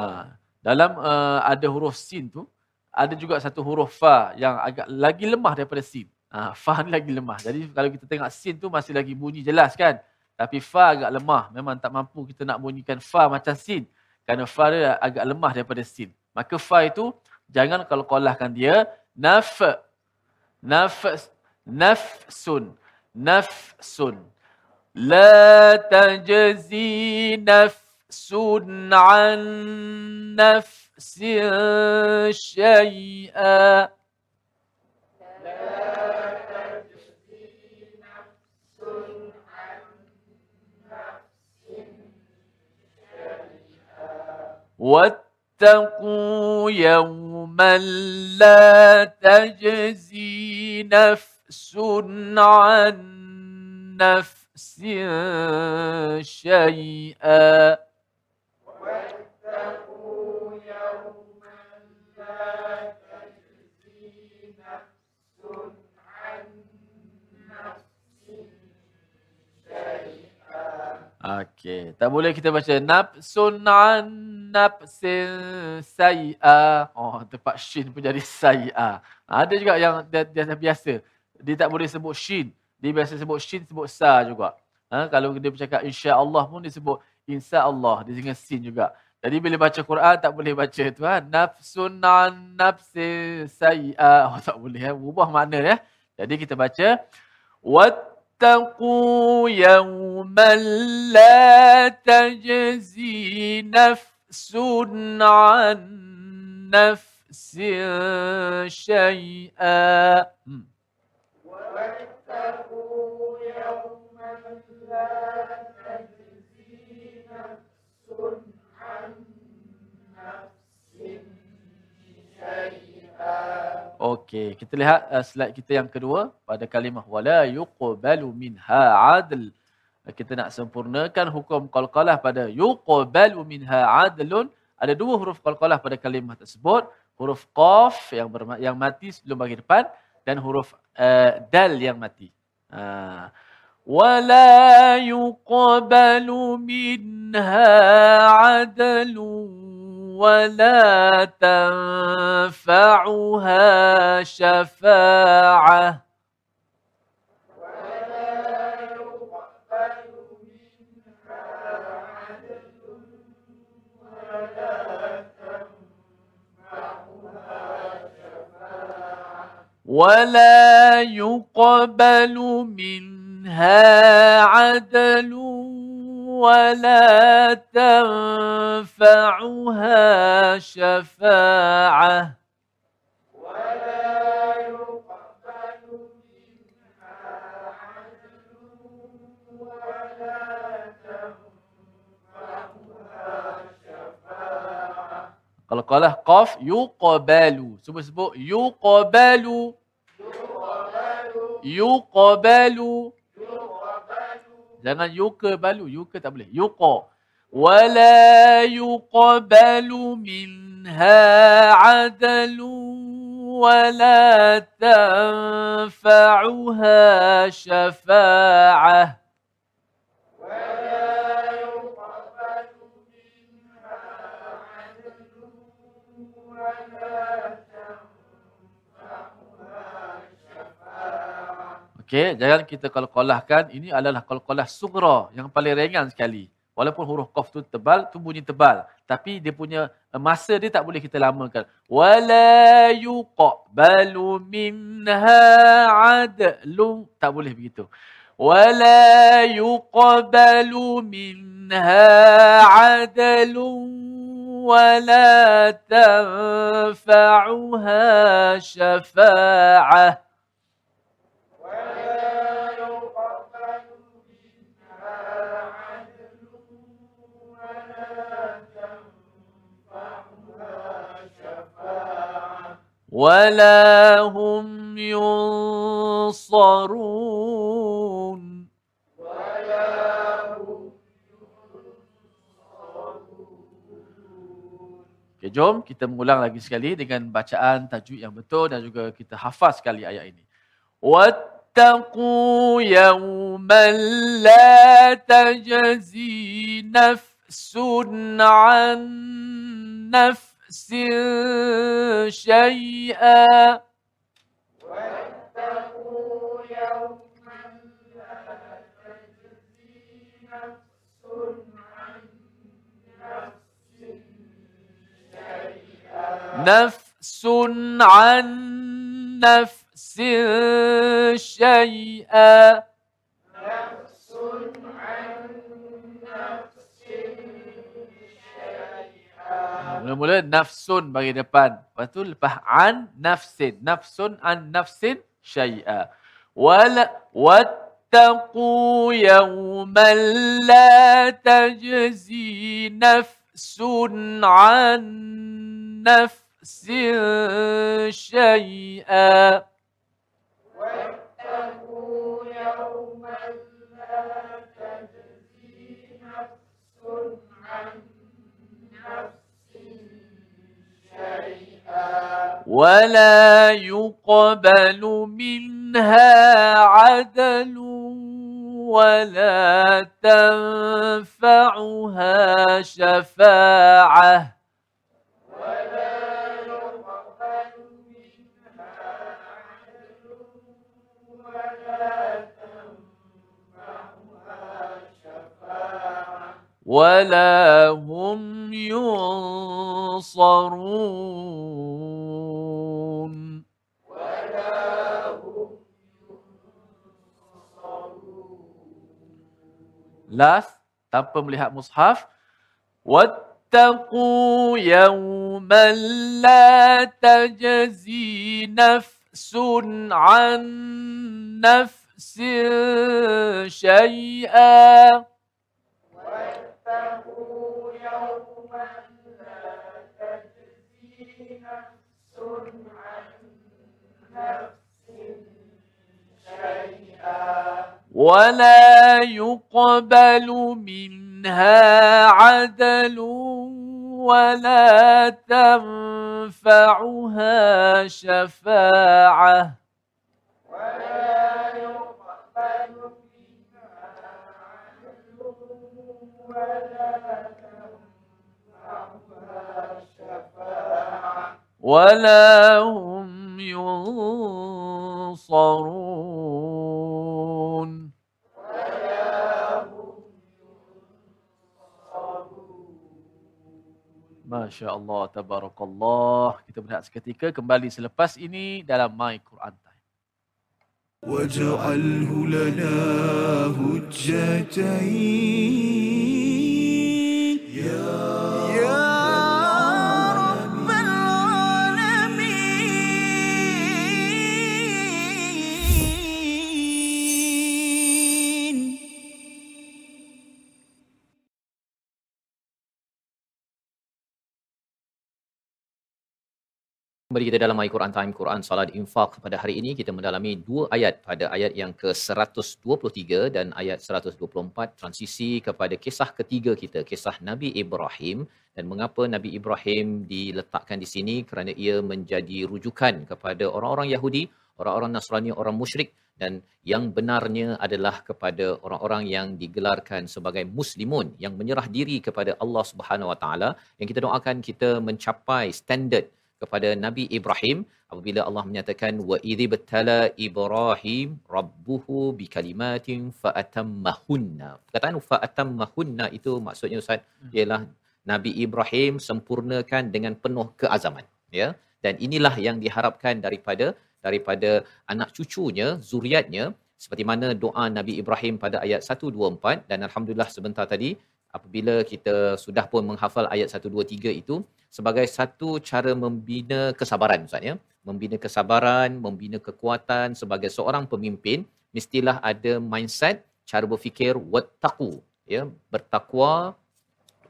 dalam uh, ada huruf sin tu, ada juga satu huruf fa yang agak lagi lemah daripada sin. Ha, fa ni lagi lemah. Jadi kalau kita tengok sin tu masih lagi bunyi jelas kan. Tapi fa agak lemah. Memang tak mampu kita nak bunyikan fa macam sin. Kerana fa dia agak lemah daripada sin. Maka fa itu jangan kalau kolahkan dia naf naf nafsun nafsun la tajzi nafsun an nafsin syai'a واتقوا يوما لا تجزي نفس عن نفس شيئا. Okey, tak boleh kita baca nafsun an nafsin sayi'a. Oh, tempat shin pun jadi sayi'a. Ada juga yang dia, dia, dia biasa. Dia tak boleh sebut shin. Dia biasa sebut shin, sebut sa juga. Ha, kalau dia bercakap insya-Allah pun dia sebut insya-Allah. Dia dengan sin juga. Jadi bila baca Quran tak boleh baca tu ha. Nafsun an nafsin sayi'a. Oh, tak boleh. Ha. Ubah makna ya. Jadi kita baca. Wat واتقوا يوما لا تجزي نفس عن نفس شيئا واتقوا يوما لا Okey, kita lihat uh, slide kita yang kedua pada kalimah wala yuqbalu minha adl. Uh, kita nak sempurnakan hukum qalqalah pada yuqbalu minha adlun. Ada dua huruf qalqalah pada kalimah tersebut, huruf qaf yang ber, yang mati sebelum bagi depan dan huruf uh, dal yang mati. Ha. ولا يقبل منها عدل ولا تنفعها شفاعة. ولا يقبل منها عدل. ولا تنفعها شفاعة. قال قال قاف يقبل سبو سبو يقبل يقبل يقبل Jangan yuka balu. Yuka tak boleh. Yuqa. Wala yuqbalu minha adalu wala tanfa'uha syafa'ah. Okey, jangan kita qalqalahkan. Ini adalah qalqalah sugra yang paling ringan sekali. Walaupun huruf qaf tu tebal, tu bunyi tebal. Tapi dia punya eh, masa dia tak boleh kita lamakan. Wala yuqbalu minha adlu. Tak boleh begitu. Wala yuqbalu minha adlu. ولا تنفعها شفاعه ولا هم ينصرون Okay, jom kita mengulang lagi sekali dengan bacaan tajwid yang betul dan juga kita hafaz sekali ayat ini. واتقوا يوما لا تجزي نفس عن نفس بأس شيئا. واتقوا يوما لا نفس عن نفس شيئا. Mula-mula nafsun bagi depan. Lepas tu lepas an nafsin. Nafsun an nafsin syai'a. Wala wattaqu yawman la tajzi nafsun an nafsin syai'a. ولا يقبل منها عدل ولا تنفعها شفاعة ولا هم ينصرون Last, tanpa melihat mushaf. واتقوا يوما لا تجزي نفس عن نفس شيئا ولا يقبل منها عدل ولا تنفعها شفاعة. ولا هم ينصرون Masya Allah, tabarakallah. Kita berehat seketika kembali selepas ini dalam My Quran Time. واجعله لنا هجتين Kembali kita dalam Al-Quran Time, Quran Salat Infaq pada hari ini kita mendalami dua ayat. Pada ayat yang ke-123 dan ayat 124 transisi kepada kisah ketiga kita, kisah Nabi Ibrahim. Dan mengapa Nabi Ibrahim diletakkan di sini? Kerana ia menjadi rujukan kepada orang-orang Yahudi, orang-orang Nasrani, orang musyrik. Dan yang benarnya adalah kepada orang-orang yang digelarkan sebagai muslimun yang menyerah diri kepada Allah Subhanahu Wa Taala. Yang kita doakan kita mencapai standard kepada Nabi Ibrahim apabila Allah menyatakan wa idzibtala Ibrahim rabbuhu bikalimatin fa'atammahunna. Perkataan fa'atammahunna itu maksudnya Ustaz ialah Nabi Ibrahim sempurnakan dengan penuh keazaman ya. Dan inilah yang diharapkan daripada daripada anak cucunya zuriatnya seperti mana doa Nabi Ibrahim pada ayat 124 dan alhamdulillah sebentar tadi apabila kita sudah pun menghafal ayat 1 2 3 itu sebagai satu cara membina kesabaran Ustaz ya. Membina kesabaran membina kekuatan sebagai seorang pemimpin mestilah ada mindset cara berfikir wattaqu ya. Bertakwa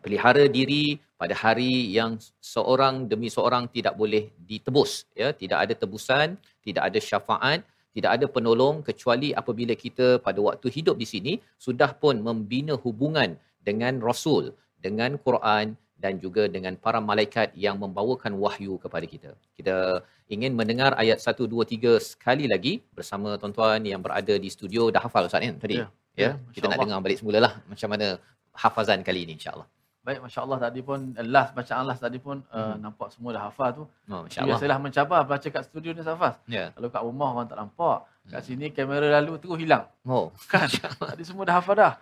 pelihara diri pada hari yang seorang demi seorang tidak boleh ditebus ya. Tidak ada tebusan tidak ada syafaat tidak ada penolong kecuali apabila kita pada waktu hidup di sini sudah pun membina hubungan dengan rasul dengan Quran dan juga dengan para malaikat yang membawakan wahyu kepada kita. Kita ingin mendengar ayat 1 2 3 sekali lagi bersama tuan-tuan yang berada di studio dah hafal Ustaz kan tadi. Ya, Ya, ya, kita nak dengar balik semula lah macam mana hafazan kali ini insya-Allah. Baik, Masya Allah tadi pun, eh, last bacaan last tadi pun uh, Mhm. nampak semua dah hafal tu. Oh, insya-Allah. Biasalah mencabar baca kat studio ni Safas. Ya. Kalau kat rumah orang tak nampak. Kat Hmm. sini kamera lalu terus hilang. Oh. Kan? Tadi semua dah hafal dah.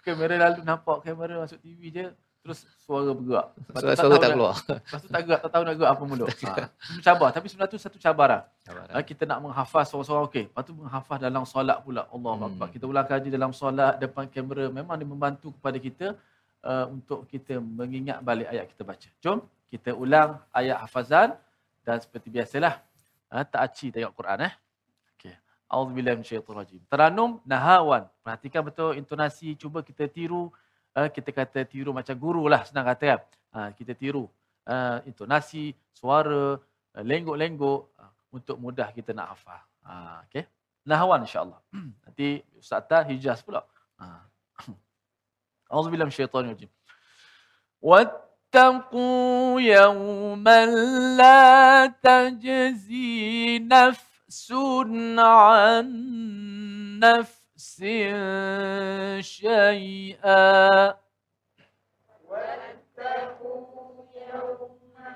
Kamera lalu nampak kamera masuk TV je. Terus suara bergerak. Lepas tu Suara-suara tahu tak nak- keluar. Lepas tu tak gerak, tak tahu nak gerak apa mulut. Ha. Mencabar. Tapi sebenarnya tu satu cabaran. Ha, kita nak menghafaz seorang-seorang okey. Lepas tu menghafaz dalam solat pula. Allah Hmm. hmm. Kita ulang kaji dalam solat depan kamera memang dia membantu kepada kita uh, untuk kita mengingat balik ayat kita baca. Jom kita ulang ayat hafazan dan seperti biasalah ha, tak aci tengok Quran eh. Okey. Auzubillahi minasyaitonirrajim. Taranum nahawan. Perhatikan betul intonasi cuba kita tiru uh, kita kata tiru macam guru lah senang kata kan. Ha, kita tiru uh, intonasi, suara, uh, lenggok-lenggok uh, untuk mudah kita nak hafal. Ha, okay. Nahwan insyaAllah. Nanti Ustaz Tar Hijaz pula. Ha. Auzubillah minasyaitanirrajim. واتقوا يوما لا تجزي نفس عن نفس بأس شيئا واتقوا يوما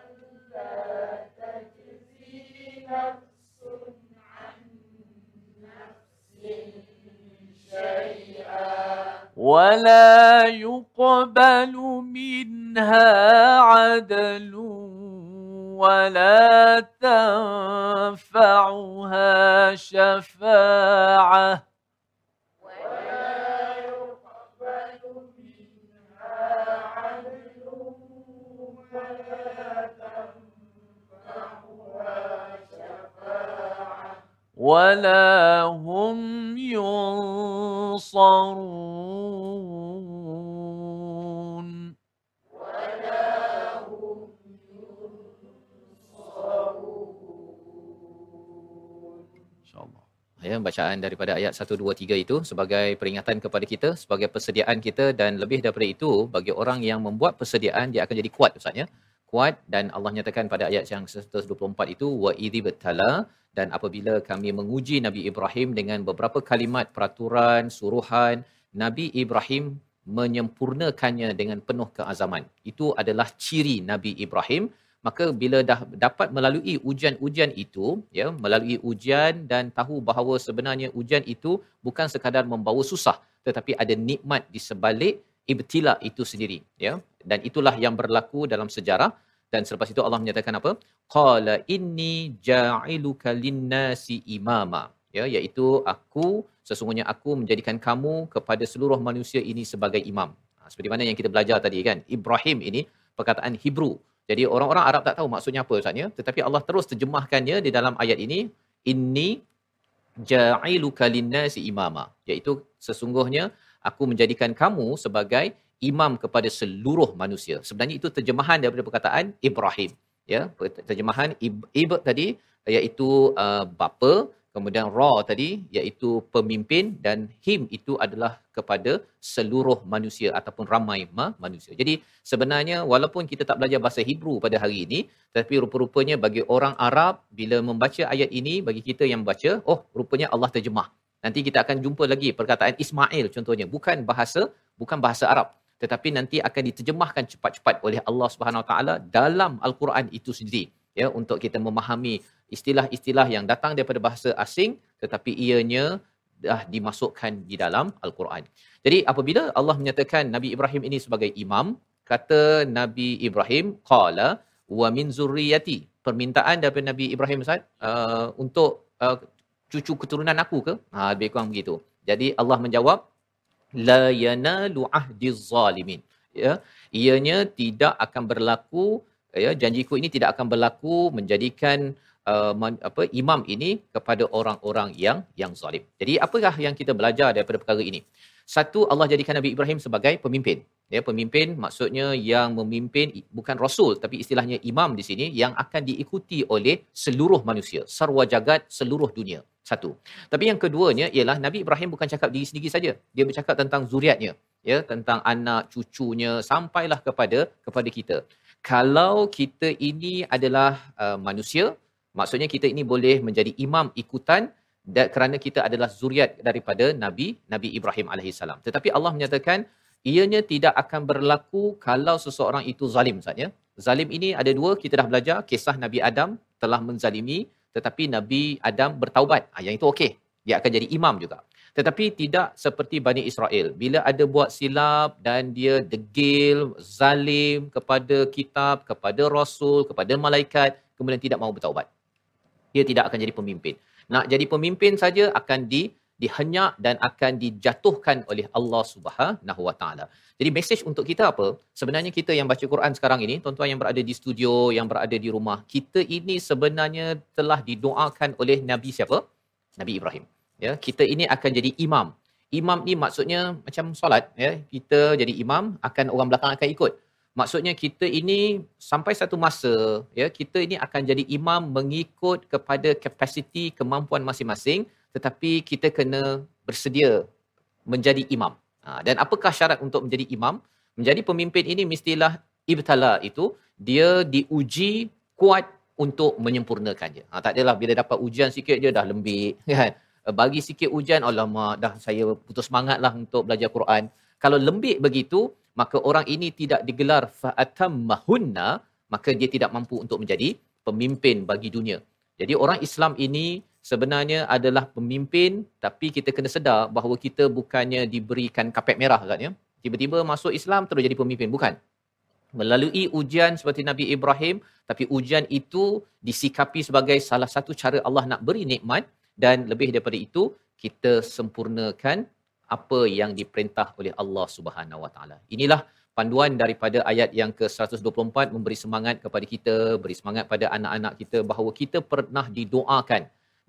لا تجزي نفس عن نفس شيئا. ولا يقبل منها عدل ولا تنفعها شفاعة. ولا هم ينصرون InsyaAllah. Ya, bacaan daripada ayat 1 2 3 itu sebagai peringatan kepada kita, sebagai persediaan kita dan lebih daripada itu bagi orang yang membuat persediaan dia akan jadi kuat Ustaz ya. Kuat dan Allah nyatakan pada ayat yang 124 itu wa idzi betala dan apabila kami menguji Nabi Ibrahim dengan beberapa kalimat peraturan, suruhan, Nabi Ibrahim menyempurnakannya dengan penuh keazaman. Itu adalah ciri Nabi Ibrahim. Maka bila dah dapat melalui ujian-ujian itu ya melalui ujian dan tahu bahawa sebenarnya ujian itu bukan sekadar membawa susah tetapi ada nikmat di sebalik ibtila itu sendiri ya. Dan itulah yang berlaku dalam sejarah dan selepas itu Allah menyatakan apa? Qala inni ja'iluka linnasi imama. Ya iaitu aku sesungguhnya aku menjadikan kamu kepada seluruh manusia ini sebagai imam. Ha, seperti mana yang kita belajar tadi kan? Ibrahim ini perkataan Hebrew. Jadi orang-orang Arab tak tahu maksudnya apa Ustaznya, tetapi Allah terus terjemahkannya di dalam ayat ini, inni ja'iluka linnasi imama, iaitu sesungguhnya aku menjadikan kamu sebagai imam kepada seluruh manusia. Sebenarnya itu terjemahan daripada perkataan Ibrahim. Ya, terjemahan ib, ib tadi iaitu uh, bapa, kemudian ra tadi iaitu pemimpin dan him itu adalah kepada seluruh manusia ataupun ramai ma- manusia. Jadi sebenarnya walaupun kita tak belajar bahasa Hebrew pada hari ini tetapi rupa-rupanya bagi orang Arab bila membaca ayat ini bagi kita yang membaca oh rupanya Allah terjemah. Nanti kita akan jumpa lagi perkataan Ismail contohnya bukan bahasa bukan bahasa Arab tetapi nanti akan diterjemahkan cepat-cepat oleh Allah Subhanahu Wa Taala dalam Al-Quran itu sendiri ya untuk kita memahami istilah-istilah yang datang daripada bahasa asing tetapi ianya dah dimasukkan di dalam Al-Quran. Jadi apabila Allah menyatakan Nabi Ibrahim ini sebagai imam, kata Nabi Ibrahim qala wa min zurriyati. Permintaan daripada Nabi Ibrahim Ustaz uh, untuk uh, cucu keturunan aku ke? Ha lebih kurang begitu. Jadi Allah menjawab la yanalu ahdiz zalimin. Ya, ianya tidak akan berlaku ya janjiku ini tidak akan berlaku menjadikan uh, man, apa imam ini kepada orang-orang yang yang zalim. Jadi apakah yang kita belajar daripada perkara ini? Satu Allah jadikan Nabi Ibrahim sebagai pemimpin. Ya, pemimpin maksudnya yang memimpin bukan rasul tapi istilahnya imam di sini yang akan diikuti oleh seluruh manusia, sarwa jagat seluruh dunia. Satu. Tapi yang keduanya ialah Nabi Ibrahim bukan cakap diri sendiri saja. Dia bercakap tentang zuriatnya, ya, tentang anak cucunya sampailah kepada kepada kita. Kalau kita ini adalah uh, manusia, maksudnya kita ini boleh menjadi imam ikutan dan kerana kita adalah zuriat daripada Nabi Nabi Ibrahim alaihissalam. Tetapi Allah menyatakan ianya tidak akan berlaku kalau seseorang itu zalim Ustaz ya. Zalim ini ada dua, kita dah belajar kisah Nabi Adam telah menzalimi tetapi Nabi Adam bertaubat. Ah, yang itu okey. Dia akan jadi imam juga. Tetapi tidak seperti Bani Israel. Bila ada buat silap dan dia degil, zalim kepada kitab, kepada rasul, kepada malaikat, kemudian tidak mahu bertaubat. Dia tidak akan jadi pemimpin. Nak jadi pemimpin saja akan di dihenyak dan akan dijatuhkan oleh Allah Subhanahu Wa Taala. Jadi mesej untuk kita apa? Sebenarnya kita yang baca Quran sekarang ini, tuan-tuan yang berada di studio, yang berada di rumah, kita ini sebenarnya telah didoakan oleh Nabi siapa? Nabi Ibrahim. Ya, kita ini akan jadi imam. Imam ni maksudnya macam solat, ya. Kita jadi imam, akan orang belakang akan ikut. Maksudnya kita ini sampai satu masa, ya, kita ini akan jadi imam mengikut kepada kapasiti kemampuan masing-masing tetapi kita kena bersedia menjadi imam. Ha, dan apakah syarat untuk menjadi imam? Menjadi pemimpin ini mestilah ibtala itu dia diuji kuat untuk menyempurnakannya. Ha, tak adalah bila dapat ujian sikit je dah lembik kan. Bagi sikit ujian alamak dah saya putus semangatlah untuk belajar Quran. Kalau lembik begitu maka orang ini tidak digelar fa'atammahunna maka dia tidak mampu untuk menjadi pemimpin bagi dunia. Jadi orang Islam ini sebenarnya adalah pemimpin tapi kita kena sedar bahawa kita bukannya diberikan kapet merah katnya tiba-tiba masuk Islam terus jadi pemimpin. Bukan. Melalui ujian seperti Nabi Ibrahim tapi ujian itu disikapi sebagai salah satu cara Allah nak beri nikmat dan lebih daripada itu kita sempurnakan apa yang diperintah oleh Allah Subhanahu Wa Taala. Inilah panduan daripada ayat yang ke-124 memberi semangat kepada kita beri semangat pada anak-anak kita bahawa kita pernah didoakan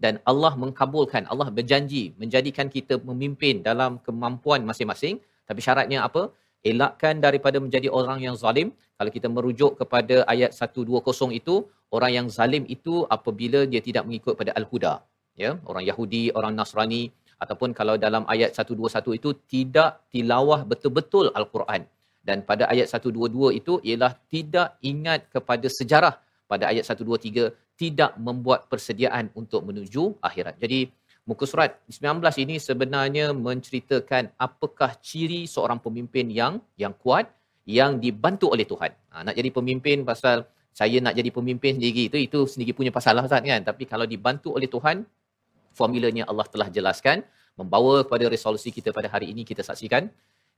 dan Allah mengkabulkan Allah berjanji menjadikan kita memimpin dalam kemampuan masing-masing. Tapi syaratnya apa? Elakkan daripada menjadi orang yang zalim. Kalau kita merujuk kepada ayat 120 itu orang yang zalim itu apabila dia tidak mengikut pada al-huda ya? Orang Yahudi orang Nasrani ataupun kalau dalam ayat 121 itu tidak tilawah betul-betul al-Quran dan pada ayat 122 itu ialah tidak ingat kepada sejarah pada ayat 123 tidak membuat persediaan untuk menuju akhirat. Jadi muka surat 19 ini sebenarnya menceritakan apakah ciri seorang pemimpin yang yang kuat yang dibantu oleh Tuhan. Ha, nak jadi pemimpin pasal saya nak jadi pemimpin sendiri itu itu sendiri punya pasal lah Ustaz kan. Tapi kalau dibantu oleh Tuhan formulanya Allah telah jelaskan membawa kepada resolusi kita pada hari ini kita saksikan.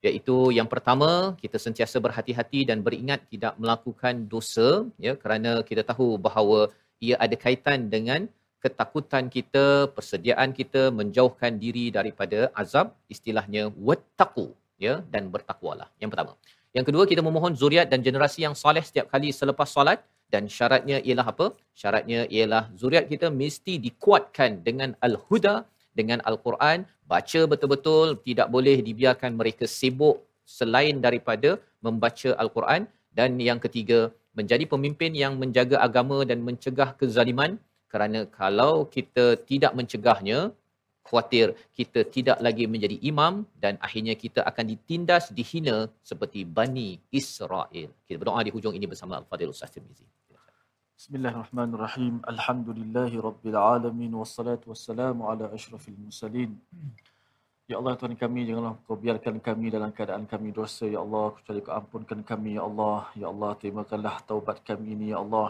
Iaitu yang pertama kita sentiasa berhati-hati dan beringat tidak melakukan dosa ya kerana kita tahu bahawa ia ada kaitan dengan ketakutan kita persediaan kita menjauhkan diri daripada azab istilahnya wattaqu ya dan bertakwalah. Yang pertama. Yang kedua kita memohon zuriat dan generasi yang soleh setiap kali selepas solat dan syaratnya ialah apa? Syaratnya ialah zuriat kita mesti dikuatkan dengan al-huda dengan al-Quran. Baca betul-betul tidak boleh dibiarkan mereka sibuk selain daripada membaca al-Quran. Dan yang ketiga menjadi pemimpin yang menjaga agama dan mencegah kezaliman. Kerana kalau kita tidak mencegahnya khawatir kita tidak lagi menjadi imam dan akhirnya kita akan ditindas dihina seperti Bani Israel. Kita berdoa di hujung ini bersama Al-Fadhil Ustaz Tirmizi. Bismillahirrahmanirrahim. Alhamdulillahi rabbil alamin wassalatu wassalamu ala asyrafil mursalin. Ya Allah Tuhan kami janganlah kau biarkan kami dalam keadaan kami dosa ya Allah kecuali kau ampunkan kami ya Allah ya Allah terimakanlah taubat kami ini ya Allah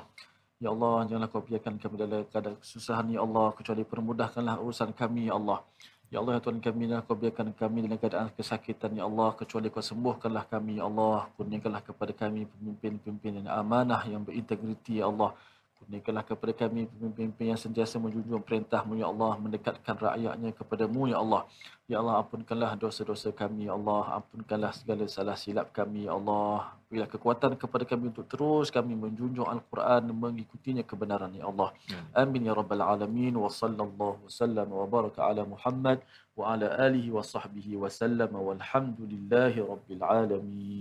ya Allah janganlah kau biarkan kami dalam keadaan kesusahan ya Allah. Kecuali permudahkanlah urusan kami ya Allah. Ya Allah ya Tuhan kami janganlah kau biarkan kami dalam keadaan kesakitan ya Allah. Kecuali kau sembuhkanlah kami ya Allah. Kurniakanlah kepada kami pemimpin-pemimpin yang amanah yang berintegriti ya Allah Kurniakanlah kepada kami pemimpin yang sentiasa menjunjung perintahmu, Ya Allah, mendekatkan rakyatnya kepadamu, Ya Allah. Ya Allah, ampunkanlah dosa-dosa kami, Ya Allah. Ampunkanlah segala salah silap kami, Ya Allah. Berilah kekuatan kepada kami untuk terus kami menjunjung Al-Quran, mengikutinya kebenaran, Ya Allah. Ya. Amin, Ya Rabbal Alamin. Wa sallallahu wa sallam wa baraka ala Muhammad wa ala alihi wa sahbihi wa sallam walhamdulillahi Rabbil Alamin.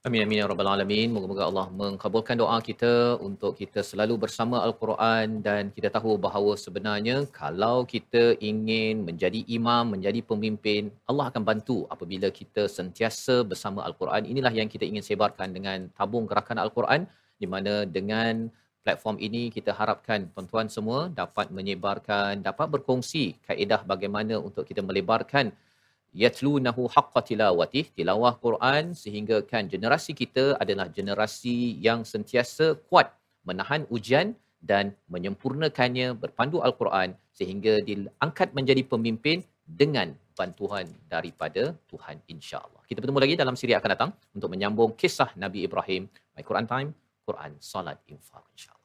Amin amin ya rabbal alamin. Moga-moga Allah mengabulkan doa kita untuk kita selalu bersama Al-Quran dan kita tahu bahawa sebenarnya kalau kita ingin menjadi imam, menjadi pemimpin, Allah akan bantu apabila kita sentiasa bersama Al-Quran. Inilah yang kita ingin sebarkan dengan tabung gerakan Al-Quran di mana dengan platform ini kita harapkan tuan-tuan semua dapat menyebarkan, dapat berkongsi kaedah bagaimana untuk kita melebarkan yatlunahu haqqa tilawatih tilawah Quran sehingga kan generasi kita adalah generasi yang sentiasa kuat menahan ujian dan menyempurnakannya berpandu al-Quran sehingga diangkat menjadi pemimpin dengan bantuan daripada Tuhan insya-Allah. Kita bertemu lagi dalam siri akan datang untuk menyambung kisah Nabi Ibrahim. My Quran Time, Quran Salat Infaq insya-Allah.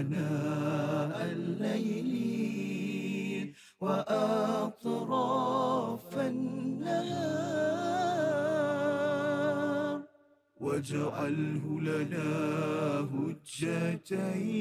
آناء الليل وأطراف النهار. واجعله لنا هجتين.